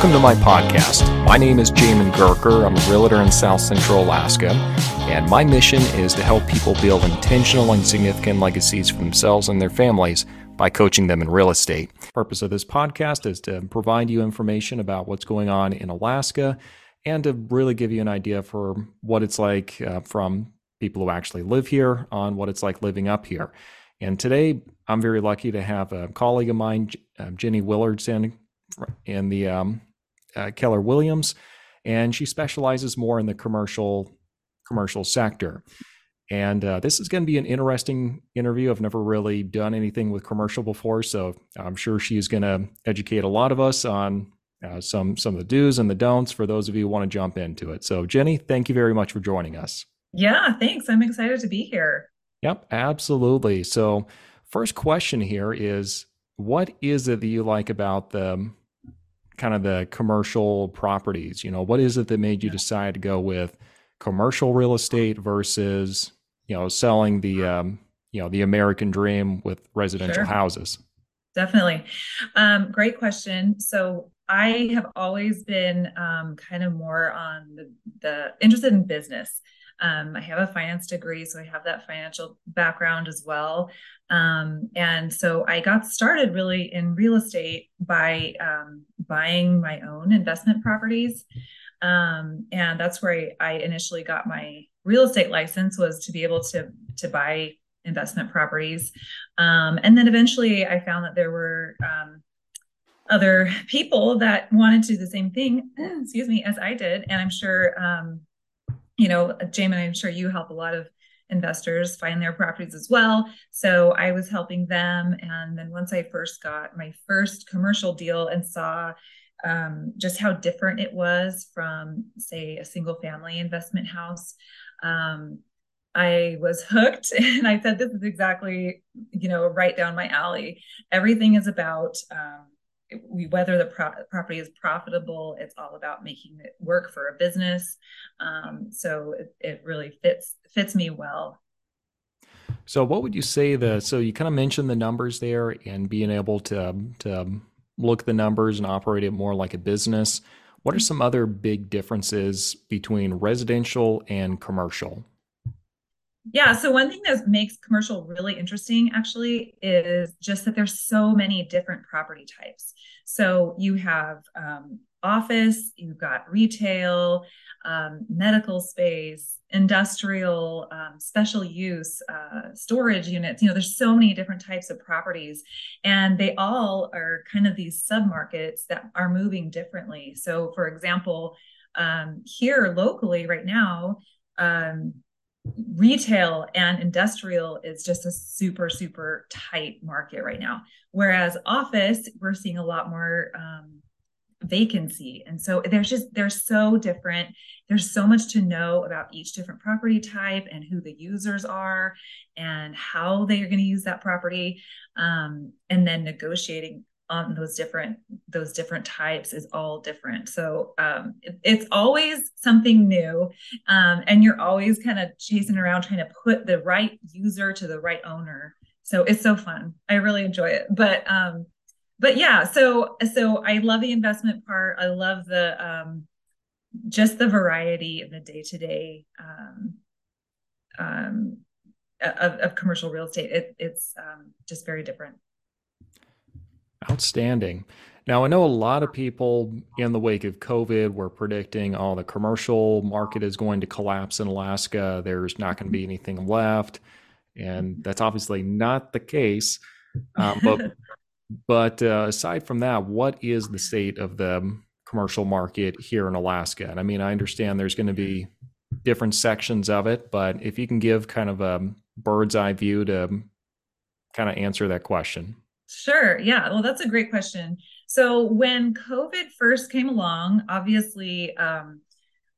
Welcome to my podcast. My name is Jamin Gurker. I'm a realtor in South Central Alaska, and my mission is to help people build intentional and significant legacies for themselves and their families by coaching them in real estate. The purpose of this podcast is to provide you information about what's going on in Alaska and to really give you an idea for what it's like uh, from people who actually live here on what it's like living up here. And today, I'm very lucky to have a colleague of mine, uh, Jenny Willardson, in the um, uh, Keller Williams, and she specializes more in the commercial commercial sector. And uh, this is going to be an interesting interview. I've never really done anything with commercial before, so I'm sure she's going to educate a lot of us on uh, some some of the do's and the don'ts for those of you who want to jump into it. So, Jenny, thank you very much for joining us. Yeah, thanks. I'm excited to be here. Yep, absolutely. So, first question here is, what is it that you like about the kind of the commercial properties? You know, what is it that made you decide to go with commercial real estate versus, you know, selling the, um, you know, the American dream with residential sure. houses? Definitely. Um, great question. So I have always been um, kind of more on the, the interested in business. Um, I have a finance degree, so I have that financial background as well. Um, and so I got started really in real estate by um, buying my own investment properties. Um, and that's where I, I, initially got my real estate license was to be able to to buy investment properties. Um, and then eventually I found that there were um, other people that wanted to do the same thing, excuse me, as I did. And I'm sure you know, Jamin, I'm sure you help a lot of investors find their properties as well. So I was helping them. And then once I first got my first commercial deal and saw um, just how different it was from, say, a single family investment house, um, I was hooked. And I said, this is exactly, you know, right down my alley. Everything is about um, whether the pro- property is profitable it's all about making it work for a business. Um, so it, it really fits fits me well. So what would you say the so you kind of mentioned the numbers there and being able to to look the numbers and operate it more like a business. What are some other big differences between residential and commercial yeah. So one thing that makes commercial really interesting actually is just that there's so many different property types. So you have um, office, you've got retail, um, medical space, industrial, um, special use, uh, storage units. You know, there's so many different types of properties, and they all are kind of these submarkets that are moving differently. So, for example, um, here locally right now, um, retail and industrial is just a super super tight market right now. Whereas office we're seeing a lot more um, vacancy. And so there's just they're so different. There's so much to know about each different property type and who the users are and how they are going to use that property um, and then negotiating on those different those different types is all different. So um, it, it's always something new um, and you're always kind of chasing around trying to put the right user to the right owner. So it's so fun. I really enjoy it. But um but yeah so so i love the investment part. I love the um just the variety of the day-to-day um um of, of commercial real estate. It, it's um, just very different Outstanding. Now, I know a lot of people in the wake of COVID were predicting, oh, the commercial market is going to collapse in Alaska. There's not going to be anything left. And that's obviously not the case. Um, but but uh, aside from that, what is the state of the commercial market here in Alaska? And I mean, I understand there's going to be different sections of it, but if you can give kind of a bird's eye view to kind of answer that question. Sure. Yeah. Well, that's a great question. So when COVID first came along, obviously, um,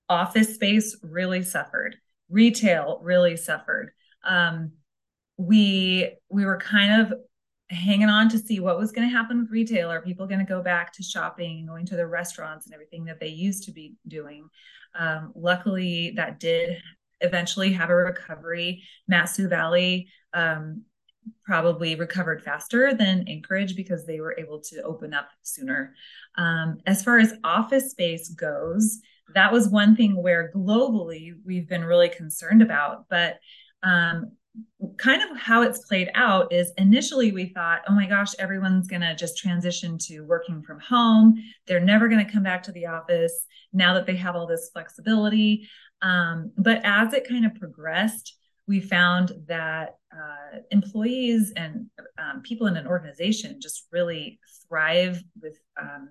office space really suffered. Retail really suffered. Um, we we were kind of hanging on to see what was going to happen with retail. Are people going to go back to shopping and going to the restaurants and everything that they used to be doing? Um, luckily, that did eventually have a recovery. Mat-Su Valley um, probably recovered faster than Anchorage because they were able to open up sooner. Um, as far as office space goes, that was one thing where globally we've been really concerned about. But um, kind of how it's played out is initially we thought, oh my gosh, everyone's going to just transition to working from home. They're never going to come back to the office now that they have all this flexibility. Um, but as it kind of progressed, we found that uh, employees and um, people in an organization just really thrive with um,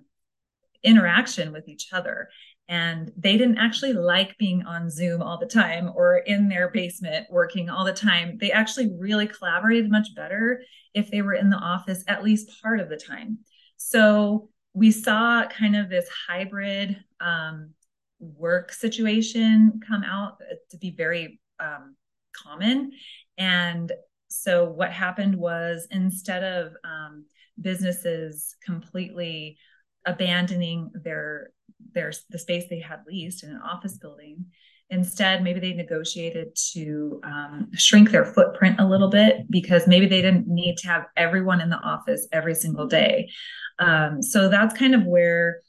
interaction with each other and they didn't actually like being on Zoom all the time or in their basement working all the time. They actually really collaborated much better if they were in the office at least part of the time. So we saw kind of this hybrid um, work situation come out to be very um, common. And so what happened was instead of um, businesses completely abandoning their their the space they had leased in an office building. Instead, maybe they negotiated to um, shrink their footprint a little bit because maybe they didn't need to have everyone in the office every single day. Um, so that's kind of where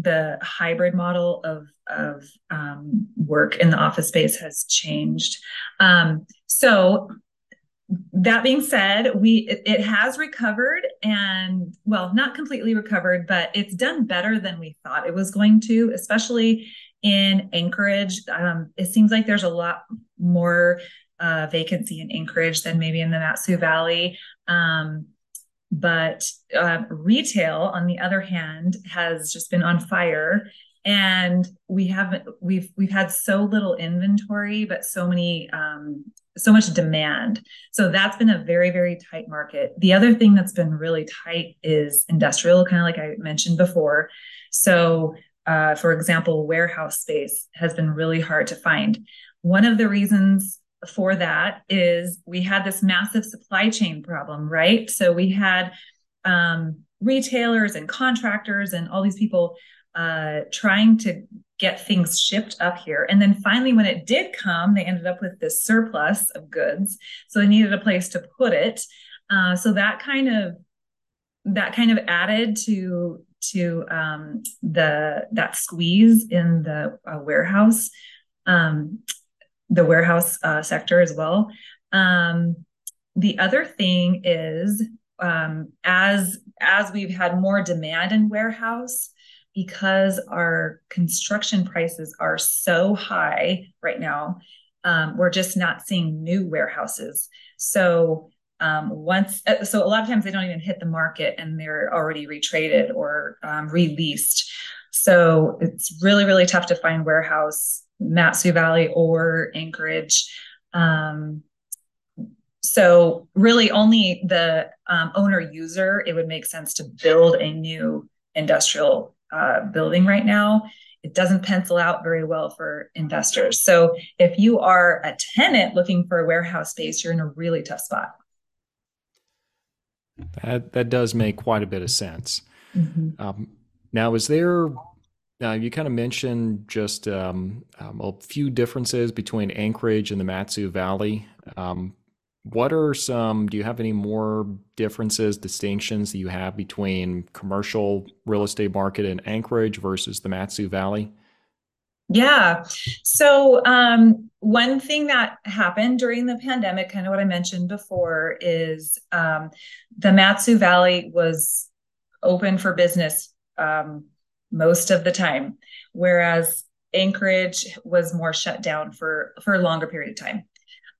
the hybrid model of of um, work in the office space has changed. Um, so that being said, we it, it, has recovered and well, not completely recovered, but it's done better than we thought it was going to, especially in Anchorage. Um, it seems like there's a lot more uh, vacancy in Anchorage than maybe in the Mat-Su Valley. Um, but uh, retail, on the other hand, has just been on fire. And we haven't we've we've had so little inventory but so many um, so much demand. So that's been a very very tight market. The other thing that's been really tight is industrial kind of like i mentioned before. So uh, for example warehouse space has been really hard to find. One of the reasons for that is we had this massive supply chain problem right so we had um, retailers and contractors and all these people uh, trying to get things shipped up here. And then finally, when it did come, they ended up with this surplus of goods. So they needed a place to put it. Uh, so that kind of that kind of added to to um, the that squeeze in the uh, warehouse um, the warehouse uh, sector as well. Um, the other thing is um, as as we've had more demand in warehouse, because our construction prices are so high right now, um, we're just not seeing new warehouses. So um, once, uh, so a lot of times they don't even hit the market and they're already retraded or um, released. So it's really, really tough to find warehouse, Mat-Su Valley or Anchorage. Um, so really only the um, owner user, it would make sense to build a new industrial uh, building right now, it doesn't pencil out very well for investors. So if you are a tenant looking for a warehouse space, you're in a really tough spot. That that does make quite a bit of sense. Mm-hmm. Um, now, is there? Now, you kind of mentioned just um, um, a few differences between Anchorage and the Mat-Su Valley. Um, what are some, do you have any more differences, distinctions that you have between commercial real estate market in Anchorage versus the Mat-Su Valley? Yeah. So, um, one thing that happened during the pandemic, kind of what I mentioned before, is um, the Mat-Su Valley was open for business um, most of the time, whereas Anchorage was more shut down for for a longer period of time.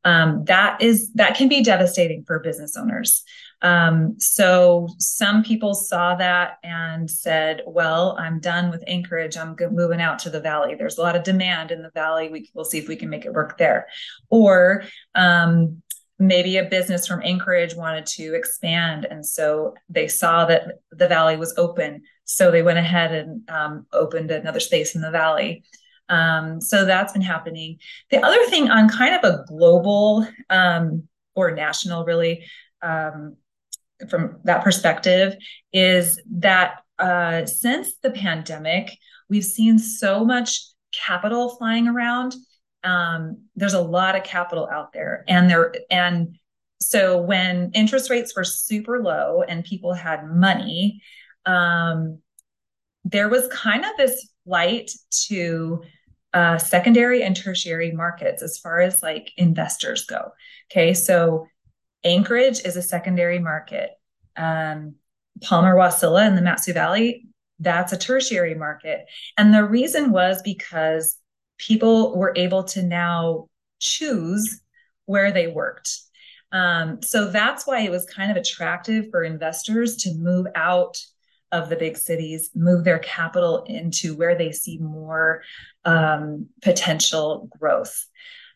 Um, that is that can be devastating for business owners. Um, so some people saw that and said well i'm done with anchorage. I'm moving out to the valley. There's a lot of demand in the valley. We, will see if we can make it work there. Or um, maybe a business from anchorage wanted to expand and so they saw that the valley was open so they went ahead and um, opened another space in the valley um, so that's been happening. The other thing on kind of a global um, or national, really, um, from that perspective, is that uh, since the pandemic, we've seen so much capital flying around. Um, there's a lot of capital out there, and there and so when interest rates were super low and people had money, um, there was kind of this flight to uh, secondary and tertiary markets as far as like investors go. Okay, so Anchorage is a secondary market. Um, Palmer Wasilla in the Mat-Su Valley, that's a tertiary market. And the reason was because people were able to now choose where they worked. Um, so that's why it was kind of attractive for investors to move out of the big cities, move their capital into where they see more um, potential growth.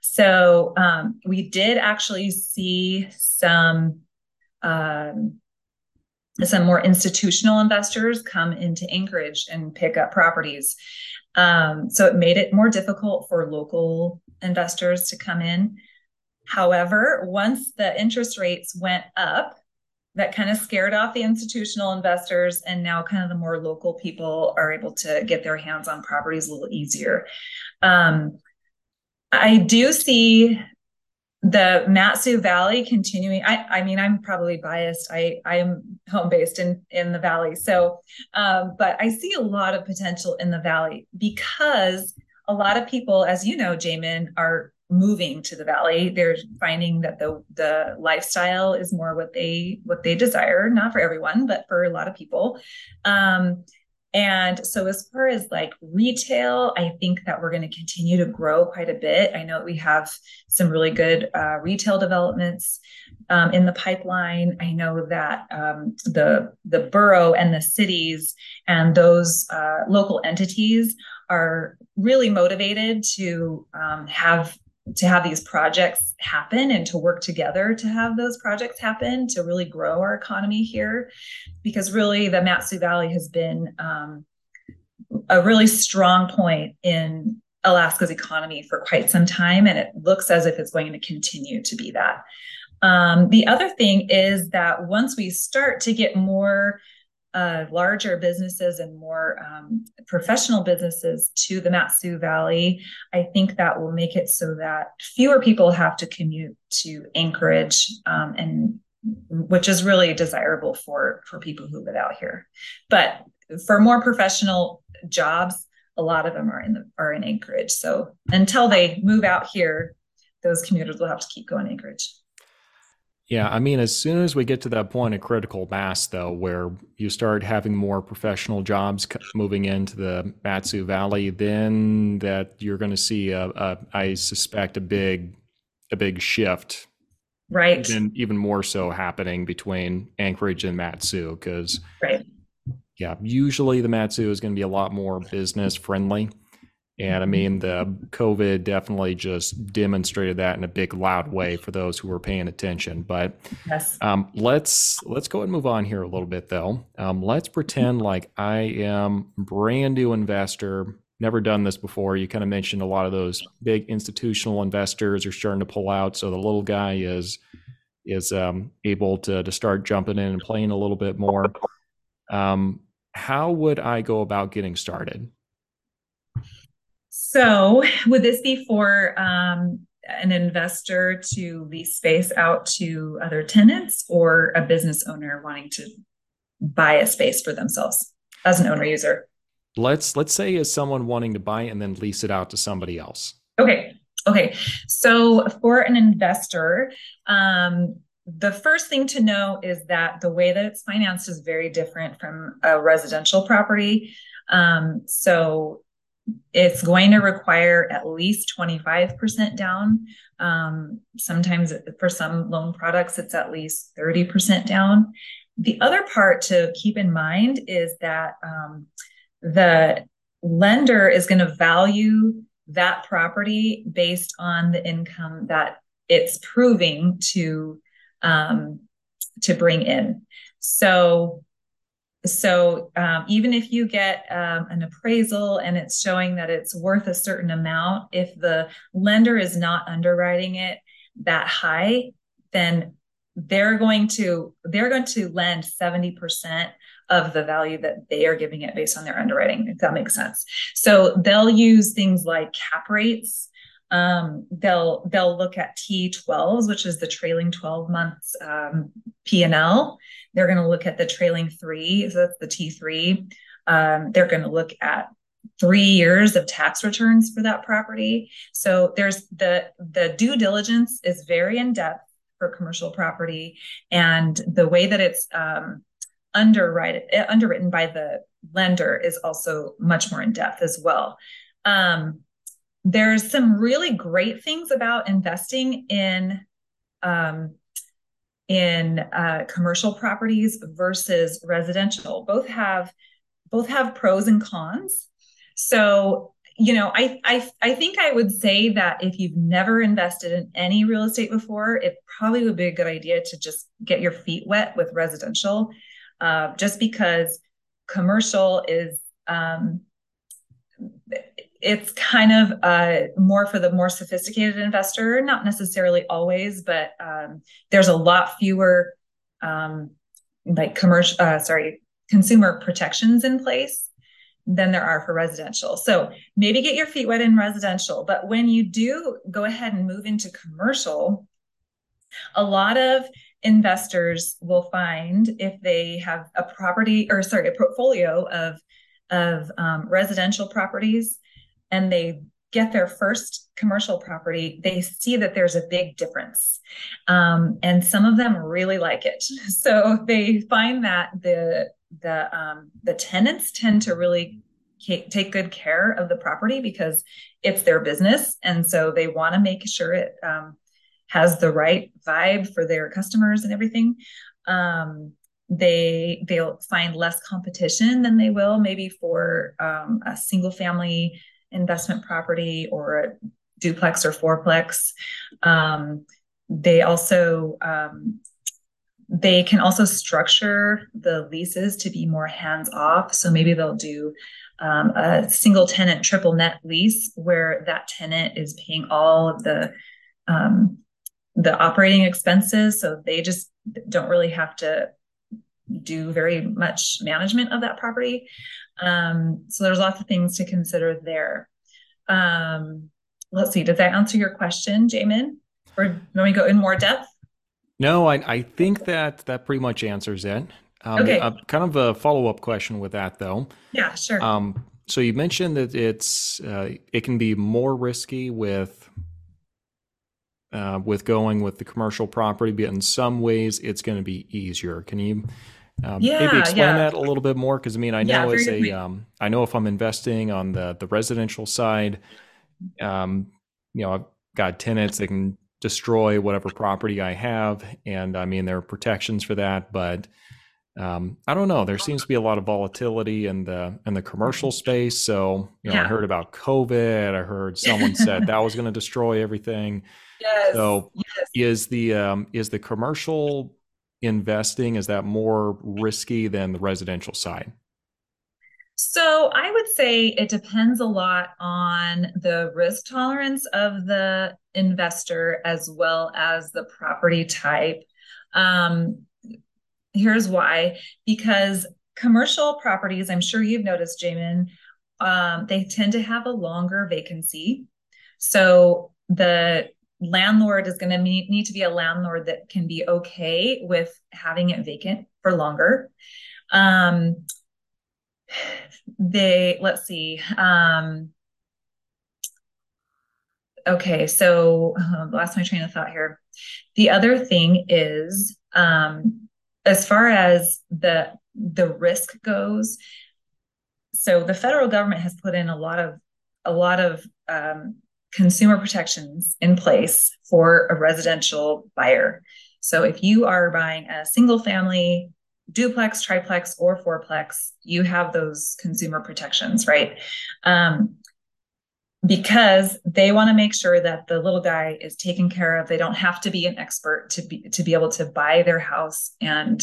So um, we did actually see some um, some more institutional investors come into Anchorage and pick up properties. Um, so it made it more difficult for local investors to come in. However, once the interest rates went up, that kind of scared off the institutional investors, and now kind of the more local people are able to get their hands on properties a little easier. Um, I do see the Mat-Su Valley continuing. I, I mean, I'm probably biased. I, I am home based in, in the Valley. So, um, but I see a lot of potential in the Valley because a lot of people, as you know, Jamin, are moving to the Valley. They're finding that the, the lifestyle is more what they, what they desire, not for everyone, but for a lot of people. Um, and so, as far as like retail, I think that we're going to continue to grow quite a bit. I know we have some really good uh, retail developments um, in the pipeline. I know that um, the the borough and the cities and those uh, local entities are really motivated to um, have to have these projects happen and to work together to have those projects happen to really grow our economy here because really the Mat-Su Valley has been um, a really strong point in Alaska's economy for quite some time and it looks as if it's going to continue to be that. Um, the other thing is that once we start to get more uh, larger businesses and more um, professional businesses to the Mat-Su Valley, I think that will make it so that fewer people have to commute to Anchorage, um, and which is really desirable for for people who live out here. But for more professional jobs, a lot of them are in the, are in Anchorage. So until they move out here, those commuters will have to keep going Anchorage. Yeah, I mean, as soon as we get to that point of critical mass, though, where you start having more professional jobs moving into the Mat-Su Valley, then that you're going to see a, a, I suspect, a big, a big shift, right? And even more so happening between Anchorage and Mat-Su, because, right, yeah, usually the Mat-Su is going to be a lot more business friendly. And I mean, the COVID definitely just demonstrated that in a big, loud way for those who were paying attention. But yes. um, let's let's go and move on here a little bit, though. Um, let's pretend like I am brand new investor, never done this before. You kind of mentioned a lot of those big institutional investors are starting to pull out, so the little guy is is um, able to to start jumping in and playing a little bit more. Um, how would I go about getting started? So, would this be for um, an investor to lease space out to other tenants or a business owner wanting to buy a space for themselves as an owner user? Let's let's say as someone wanting to buy and then lease it out to somebody else. Okay. Okay. So for an investor, um, the first thing to know is that the way that it's financed is very different from a residential property. Um, so it's going to require at least 25% down. Um, sometimes for some loan products, it's at least 30% down. The other part to keep in mind is that um, the lender is going to value that property based on the income that it's proving to um, to bring in. So so um, even if you get um, an appraisal and it's showing that it's worth a certain amount if the lender is not underwriting it that high then they're going to they're going to lend 70% of the value that they are giving it based on their underwriting if that makes sense. So they'll use things like cap rates um, they'll they'll look at T12s, which is the trailing 12 months um, P&L. They're going to look at the trailing three, so the T3. Um, they're going to look at three years of tax returns for that property. So there's the the due diligence is very in depth for commercial property, and the way that it's um, underwrite, underwritten by the lender is also much more in depth as well. Um, there's some really great things about investing in um, in uh, commercial properties versus residential. Both have both have pros and cons. So you know, I I I think I would say that if you've never invested in any real estate before, it probably would be a good idea to just get your feet wet with residential, uh, just because commercial is um, it's kind of uh, more for the more sophisticated investor, not necessarily always, but um, there's a lot fewer um, like commercial, uh, sorry, consumer protections in place than there are for residential. So maybe get your feet wet in residential, but when you do go ahead and move into commercial, a lot of investors will find if they have a property or sorry, a portfolio of of um, residential properties and they get their first commercial property, they see that there's a big difference. Um, and some of them really like it. So they find that the the um, the tenants tend to really take good care of the property because it's their business, and so they want to make sure it um, has the right vibe for their customers and everything. Um, they they'll find less competition than they will maybe for um, a single family investment property or a duplex or fourplex. Um, they also um, they can also structure the leases to be more hands off. So maybe they'll do um, a single tenant triple net lease where that tenant is paying all of the um, the operating expenses. So they just don't really have to do very much management of that property. Um, so there's lots of things to consider there. Um, let's see, does that answer your question, Jamin? Or let me go in more depth? No, I, I think that that pretty much answers it. Um, okay. Uh, kind of a follow up question with that, though. Yeah, sure. Um, so you mentioned that it's uh, it can be more risky with uh, with going with the commercial property, but in some ways it's going to be easier. Can you um, yeah, maybe explain yeah. that a little bit more? Because I mean, I know very as a, um, I know if I'm investing on the the residential side, um, you know, I've got tenants that can destroy whatever property I have, and I mean there are protections for that, but um, I don't know. There seems to be a lot of volatility in the in the commercial space. So you know, I heard about COVID. I heard someone said that was going to destroy everything. Yes. So yes. is the um, is the commercial investing is that more risky than the residential side? So I would say it depends a lot on the risk tolerance of the investor as well as the property type. Um, here's why because commercial properties, I'm sure you've noticed, Jamin, um, they tend to have a longer vacancy. So the landlord is going to need to be a landlord that can be okay with having it vacant for longer. Um, they let's see um okay so uh, my train of thought here the other thing is um as far as the the risk goes so the federal government has put in a lot of a lot of um, consumer protections in place for a residential buyer so if you are buying a single family duplex, triplex, or fourplex, you have those consumer protections, right? Um, because they want to make sure that the little guy is taken care of. They don't have to be an expert to be to be able to buy their house and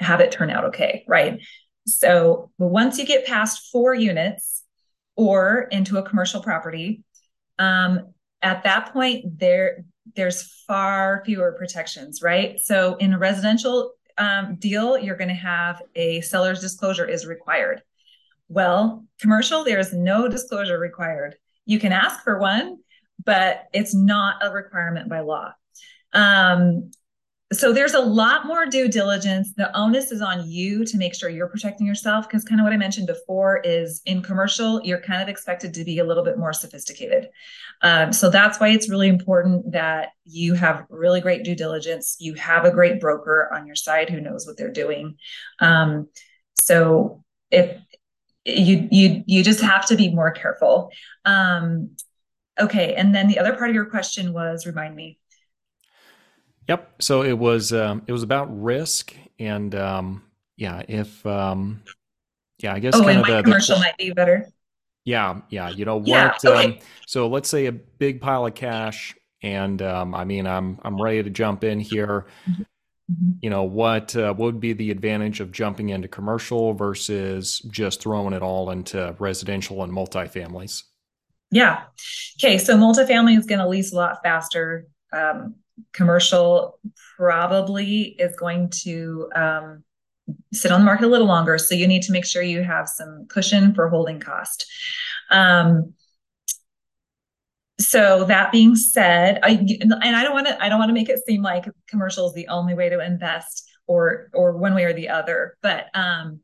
have it turn out okay, right? So once you get past four units or into a commercial property, um, at that point there there's far fewer protections, right? So in a residential um, deal, you're going to have a seller's disclosure is required. Well, commercial, there is no disclosure required. You can ask for one, but it's not a requirement by law. Um, so there's a lot more due diligence. The onus is on you to make sure you're protecting yourself because kind of what I mentioned before is in commercial, you're kind of expected to be a little bit more sophisticated. Um, so that's why it's really important that you have really great due diligence. You have a great broker on your side who knows what they're doing. Um, so if you you you just have to be more careful. Um, okay, and then the other part of your question was remind me. Yep. So it was um, it was about risk and um, yeah, if um, yeah, I guess oh, kind of the commercial the, might be better. Yeah, yeah. You know what? Yeah, okay. um, so let's say a big pile of cash, and um, I mean, I'm I'm ready to jump in here. Mm-hmm. mm-hmm. You know what? Uh, what would be the advantage of jumping into commercial versus just throwing it all into residential and multifamilies? Yeah. Okay. So multifamily is going to lease a lot faster. Um, commercial probably is going to um, sit on the market a little longer. So you need to make sure you have some cushion for holding cost. Um, so that being said, I and I don't want to I don't want to make it seem like commercial is the only way to invest or or one way or the other, but um,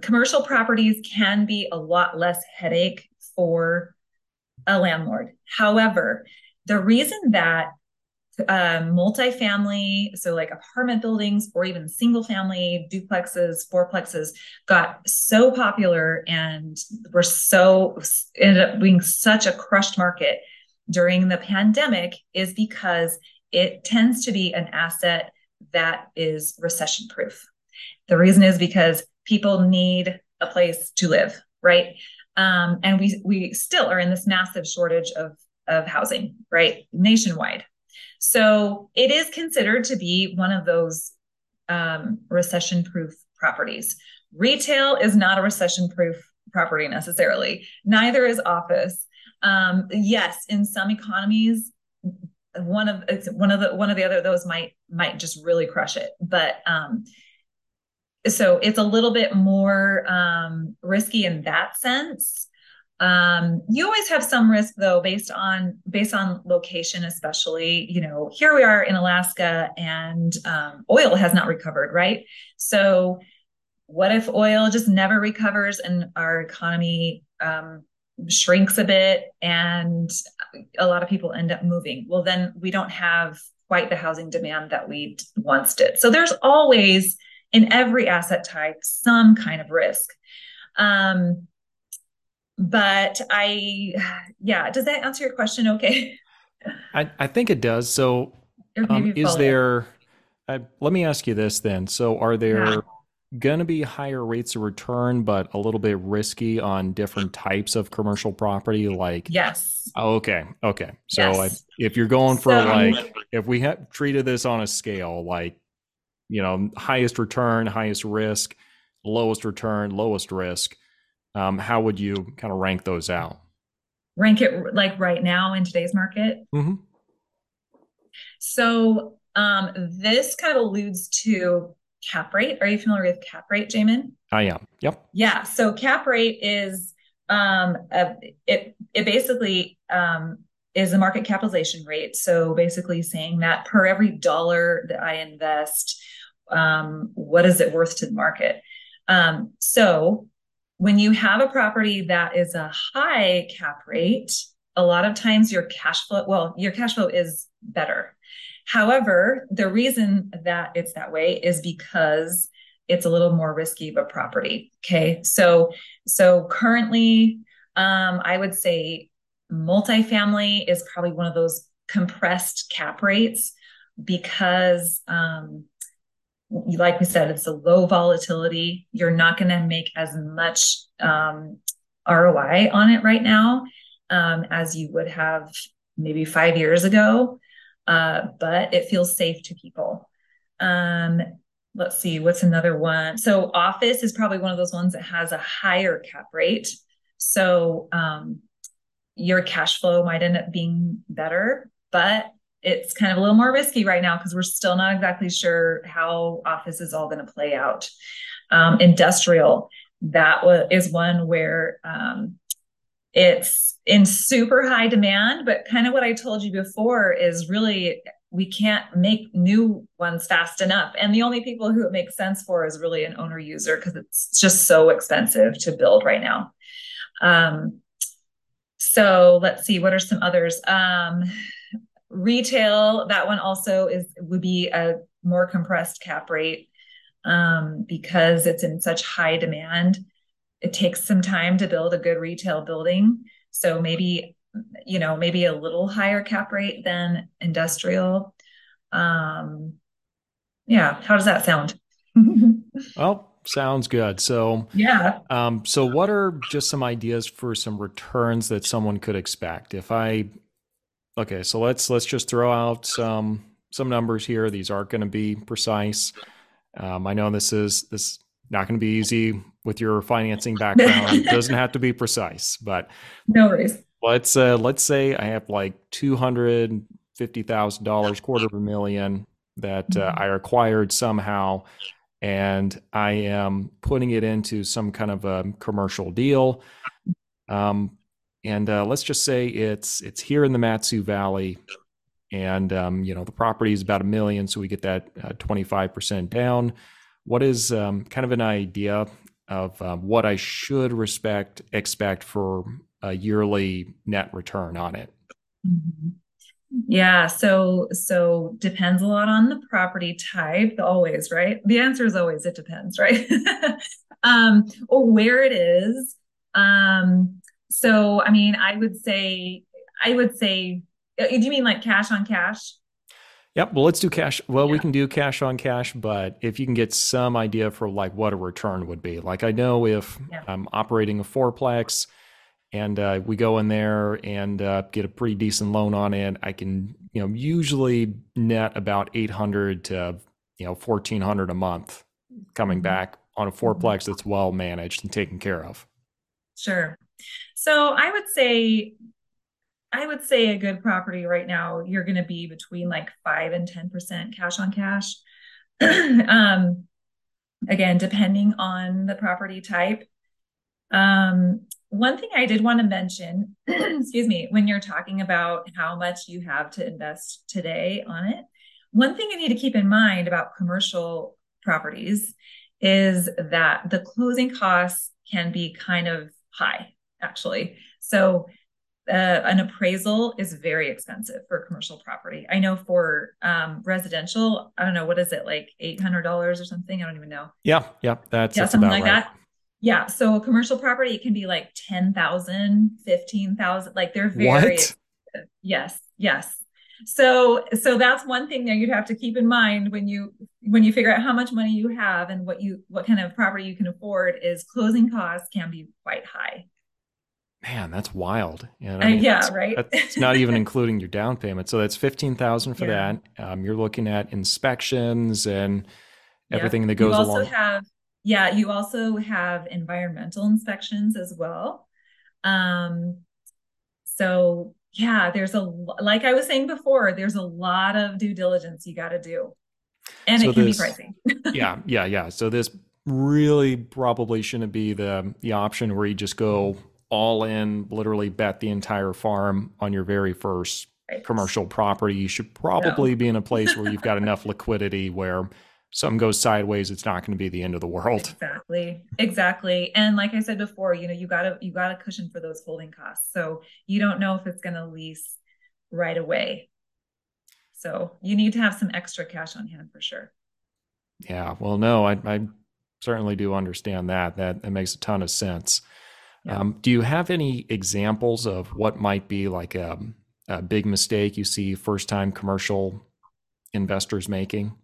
commercial properties can be a lot less headache for a landlord. However, the reason that um, multifamily, so like apartment buildings or even single family duplexes, fourplexes got so popular and were so ended up being such a crushed market during the pandemic is because it tends to be an asset that is recession proof. The reason is because people need a place to live, right? Um, and we we still are in this massive shortage of of housing, right? Nationwide. So it is considered to be one of those um, recession proof properties. Retail is not a recession proof property necessarily, neither is office. Um, yes, in some economies, one of one of the one of the other those might might just really crush it but um so it's a little bit more um risky in that sense um, you always have some risk though, based on based on location, especially. You know, here we are in Alaska, and um, oil has not recovered, right? So, what if oil just never recovers and our economy um, shrinks a bit, and a lot of people end up moving? Well, then we don't have quite the housing demand that we once did. So, there's always in every asset type some kind of risk. Um, but I, yeah, does that answer your question? Okay. I, I think it does. So, um, is there, I, let me ask you this then. So, are there yeah. going to be higher rates of return, but a little bit risky on different types of commercial property? Like, yes. Oh, okay. Okay. So, yes. I, if you're going for so, like, if we have treated this on a scale, like, you know, highest return, highest risk, lowest return, lowest risk um, how would you kind of rank those out? Rank it like right now in today's market. Mm-hmm. So um, this kind of alludes to cap rate. Are you familiar with cap rate, Jamin? I am. Yep. Yeah. So cap rate is um, a, it it basically um, is the market capitalization rate. So basically saying that per every dollar that I invest, um, what is it worth to the market? Um, so when you have a property that is a high cap rate, a lot of times your cash flow, well, your cash flow is better. However, the reason that it's that way is because it's a little more risky of a property. Okay. So, so currently, um, I would say multifamily is probably one of those compressed cap rates because um, like we said, it's a low volatility. You're not going to make as much um, ROI on it right now um, as you would have maybe five years ago, uh, but it feels safe to people. Um, let's see, what's another one? So, office is probably one of those ones that has a higher cap rate. So, um, your cash flow might end up being better, but it's kind of a little more risky right now because we're still not exactly sure how office is all going to play out. Um, industrial, that was, is one where um, it's in super high demand, but kind of what I told you before is really we can't make new ones fast enough. And the only people who it makes sense for is really an owner user because it's just so expensive to build right now. Um, so let's see, what are some others? Retail, that one also is would be a more compressed cap rate um, because it's in such high demand. It takes some time to build a good retail building. So maybe, you know, maybe a little higher cap rate than industrial. Um, yeah. How does that sound? well, sounds good. So, yeah. Um, so what are just some ideas for some returns that someone could expect? If I, okay, so let's, let's just throw out some, some numbers here. These aren't going to be precise. Um, I know this is, this not going to be easy with your financing background. it doesn't have to be precise, but no worries. Let's uh, let's say I have like two hundred fifty thousand dollars, quarter of a million that uh, mm-hmm. I acquired somehow, and I am putting it into some kind of a commercial deal. Um, and uh, let's just say it's it's here in the Mat-Su Valley, and um, you know the property is about a million, so we get that uh, twenty five percent down. What is um, kind of an idea of um, what I should respect expect for a yearly net return on it? Mm-hmm. Yeah, so so depends a lot on the property type, always, right? The answer is always it depends, right? um, or where it is. Um, so I mean, I would say I would say uh, do you mean like cash on cash? Yep. Well, let's do cash. Well, yeah. we can do cash on cash, but if you can get some idea for like what a return would be, like I know if yeah. I'm operating a fourplex and uh, we go in there and uh, get a pretty decent loan on it, I can you know usually net about 800 to you know 1400 a month coming mm-hmm. back on a mm-hmm. fourplex that's well managed and taken care of. Sure. So I would say I would say a good property right now, you're going to be between like five and 10% cash on cash. um, again, depending on the property type. Um, one thing I did want to mention, excuse me, when you're talking about how much you have to invest today on it, one thing you need to keep in mind about commercial properties is that the closing costs can be kind of high, actually. So uh, an appraisal is very expensive for commercial property. I know for um, residential, I don't know what is it like eight hundred dollars or something. I don't even know. Yeah, yeah, that's yeah, that's something like right. that. Yeah, so a commercial property it can be like 10,000, 15,000. Like they're very what? yes, yes. So so that's one thing that you'd have to keep in mind when you when you figure out how much money you have and what you what kind of property you can afford is closing costs can be quite high. Man, that's wild. You know, I mean, uh, yeah, right. It's not even including your down payment. So that's fifteen thousand for yeah. that. Um, you're looking at inspections and everything that goes you also along. Have, yeah, you also have environmental inspections as well. Um, so yeah, there's a like I was saying before, there's a lot of due diligence you got to do, and so it can this, be pricey. yeah, yeah, yeah. So this really probably shouldn't be the the option where you just go all in, literally bet the entire farm on your very first right. commercial property. You should probably no. be in a place where you've got enough liquidity where something goes sideways, it's not going to be the end of the world. Exactly. Exactly. And like I said before, you know, you gotta you gotta cushion for those holding costs. So you don't know if it's gonna lease right away. So you need to have some extra cash on hand for sure. Yeah. Well, no, I, I certainly do understand that. That that makes a ton of sense. Yeah. Um, do you have any examples of what might be like a, a big mistake you see first time commercial investors making?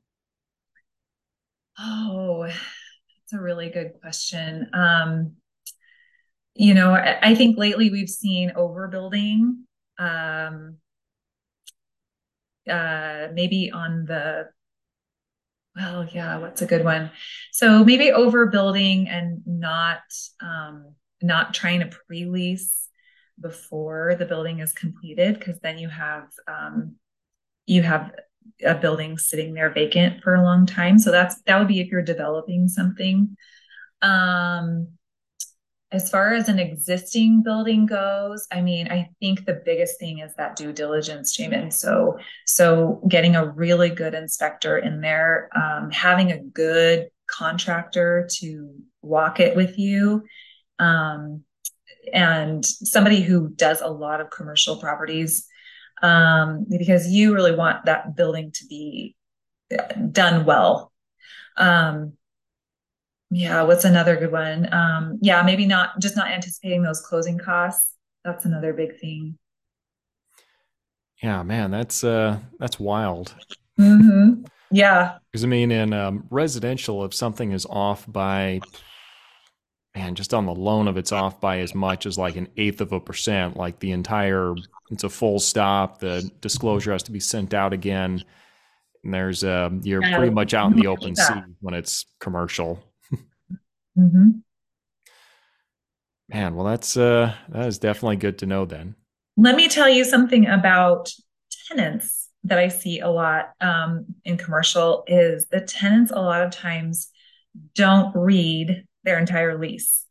Oh, that's a really good question. Um, you know, I, I, think lately we've seen overbuilding. Um, uh, maybe on the well, yeah, what's a good one? So maybe overbuilding and not um, not trying to pre-lease before the building is completed because then you have um, you have a building sitting there vacant for a long time so that's that would be if you're developing something um as far as an existing building goes, I mean, I think the biggest thing is that due diligence, Jamin. So, so getting a really good inspector in there, um, having a good contractor to walk it with you, um, and somebody who does a lot of commercial properties, um, because you really want that building to be done well. Um, yeah, what's another good one? Um, yeah, maybe not just not anticipating those closing costs. That's another big thing. Yeah, man, that's uh that's wild. Mm-hmm. Yeah. Because I mean, in um, residential, if something is off by, man, just on the loan of it's off by as much as like an eighth of a percent, like the entire, it's a full stop. The disclosure has to be sent out again. And there's, um, you're pretty much out in the open sea when it's commercial. Mm-hmm. Man, well, that's uh, that is definitely good to know. Then, let me tell you something about tenants that I see a lot um, in commercial. Is the tenants a lot of times don't read their entire lease,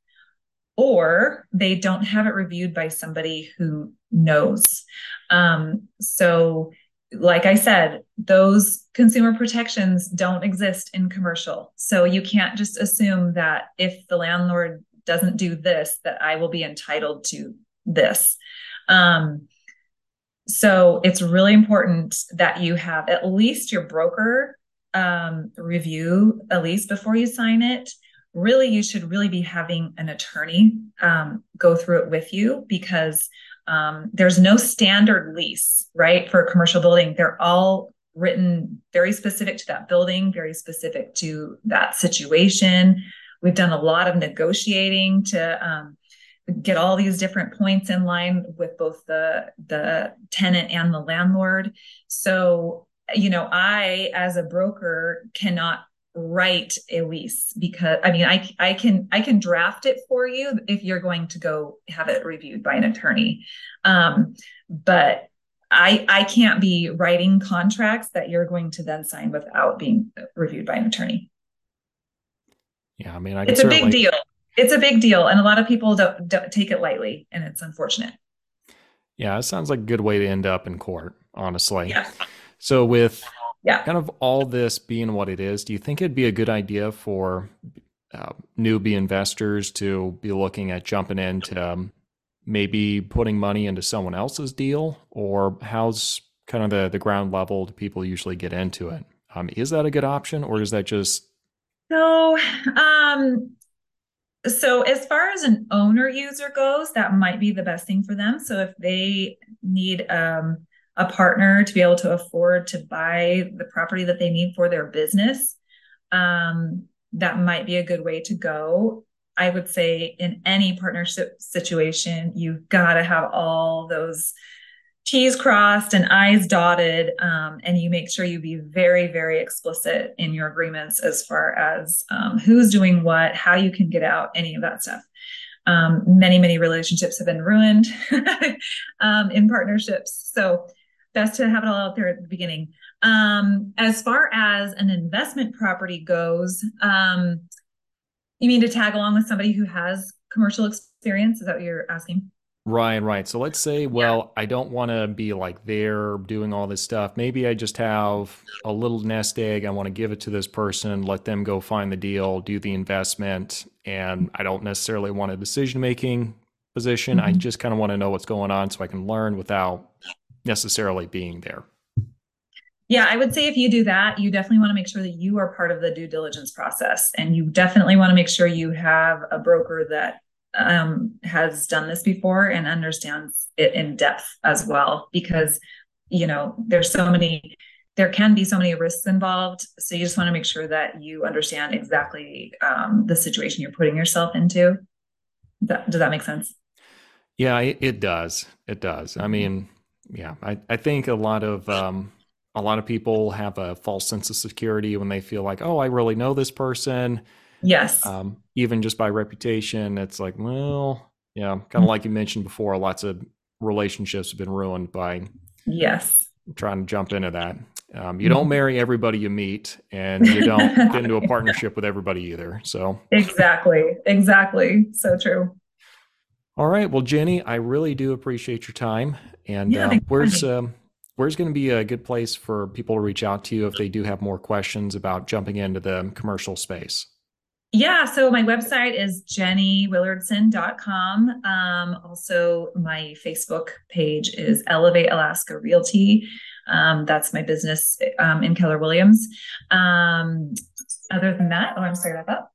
or they don't have it reviewed by somebody who knows. Um, so like I said, those consumer protections don't exist in commercial. So you can't just assume that if the landlord doesn't do this, that I will be entitled to this. Um, so it's really important that you have at least your broker um, review a lease before you sign it. Really, you should really be having an attorney um, go through it with you because um, there's no standard lease, right, for a commercial building. They're all written very specific to that building, very specific to that situation. We've done a lot of negotiating to um, get all these different points in line with both the the tenant and the landlord. So, you know, I as a broker cannot write a lease because I mean I I can I can draft it for you if you're going to go have it reviewed by an attorney. Um, but I I can't be writing contracts that you're going to then sign without being reviewed by an attorney. Yeah, I mean I It's a big deal. It's a big deal and a lot of people don't, don't take it lightly and it's unfortunate. Yeah, it sounds like a good way to end up in court, honestly. Yeah. So with yeah. kind of all this being what it is, do you think it'd be a good idea for uh, newbie investors to be looking at jumping into um, maybe putting money into someone else's deal, or how's kind of the the ground level do people usually get into it? Um, is that a good option, or is that just so? Um, so as far as an owner user goes, that might be the best thing for them. So if they need um, a partner to be able to afford to buy the property that they need for their business, um, that might be a good way to go. I would say in any partnership situation, you've got to have all those T's crossed and I's dotted, um, and you make sure you be very, very explicit in your agreements as far as um, who's doing what, how you can get out, any of that stuff. Um, many, many relationships have been ruined um, in partnerships. So best to have it all out there at the beginning. Um, as far as an investment property goes, um, you mean to tag along with somebody who has commercial experience? Is that what you're asking? Right, right. So let's say, well, yeah. I don't want to be like there doing all this stuff. Maybe I just have a little nest egg. I want to give it to this person, let them go find the deal, do the investment, and I don't necessarily want a decision making position. Mm-hmm. I just kind of want to know what's going on so I can learn without necessarily being there. Yeah, I would say if you do that, you definitely want to make sure that you are part of the due diligence process. And you definitely want to make sure you have a broker that um, has done this before and understands it in depth as well. Because, you know, there's so many, there can be so many risks involved. So you just want to make sure that you understand exactly um, the situation you're putting yourself into. That, does that make sense? Yeah, it, it does. It does. I mean, yeah, I, I think a lot of um, a lot of people have a false sense of security when they feel like, oh, I really know this person. Yes. Um, even just by reputation, it's like, well, yeah, kind of mm-hmm. like you mentioned before, lots of relationships have been ruined by yes trying to jump into that. Um, you don't mm-hmm. marry everybody you meet, and you don't get into a partnership with everybody either. So exactly, exactly, so true. All right. Well, Jenny, I really do appreciate your time. And yeah, uh, where's um, where's going to be a good place for people to reach out to you if they do have more questions about jumping into the commercial space? Yeah, so my website is jennywillardson.com. Um, also, my Facebook page is Elevate Alaska Realty. Um, that's my business um, in Keller Williams. Um, other than that, oh, I'm sorry about that.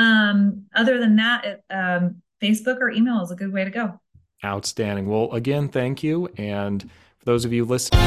Um, other than that, it, um, Facebook or email is a good way to go. Outstanding. Well, again, thank you. And for those of you listening,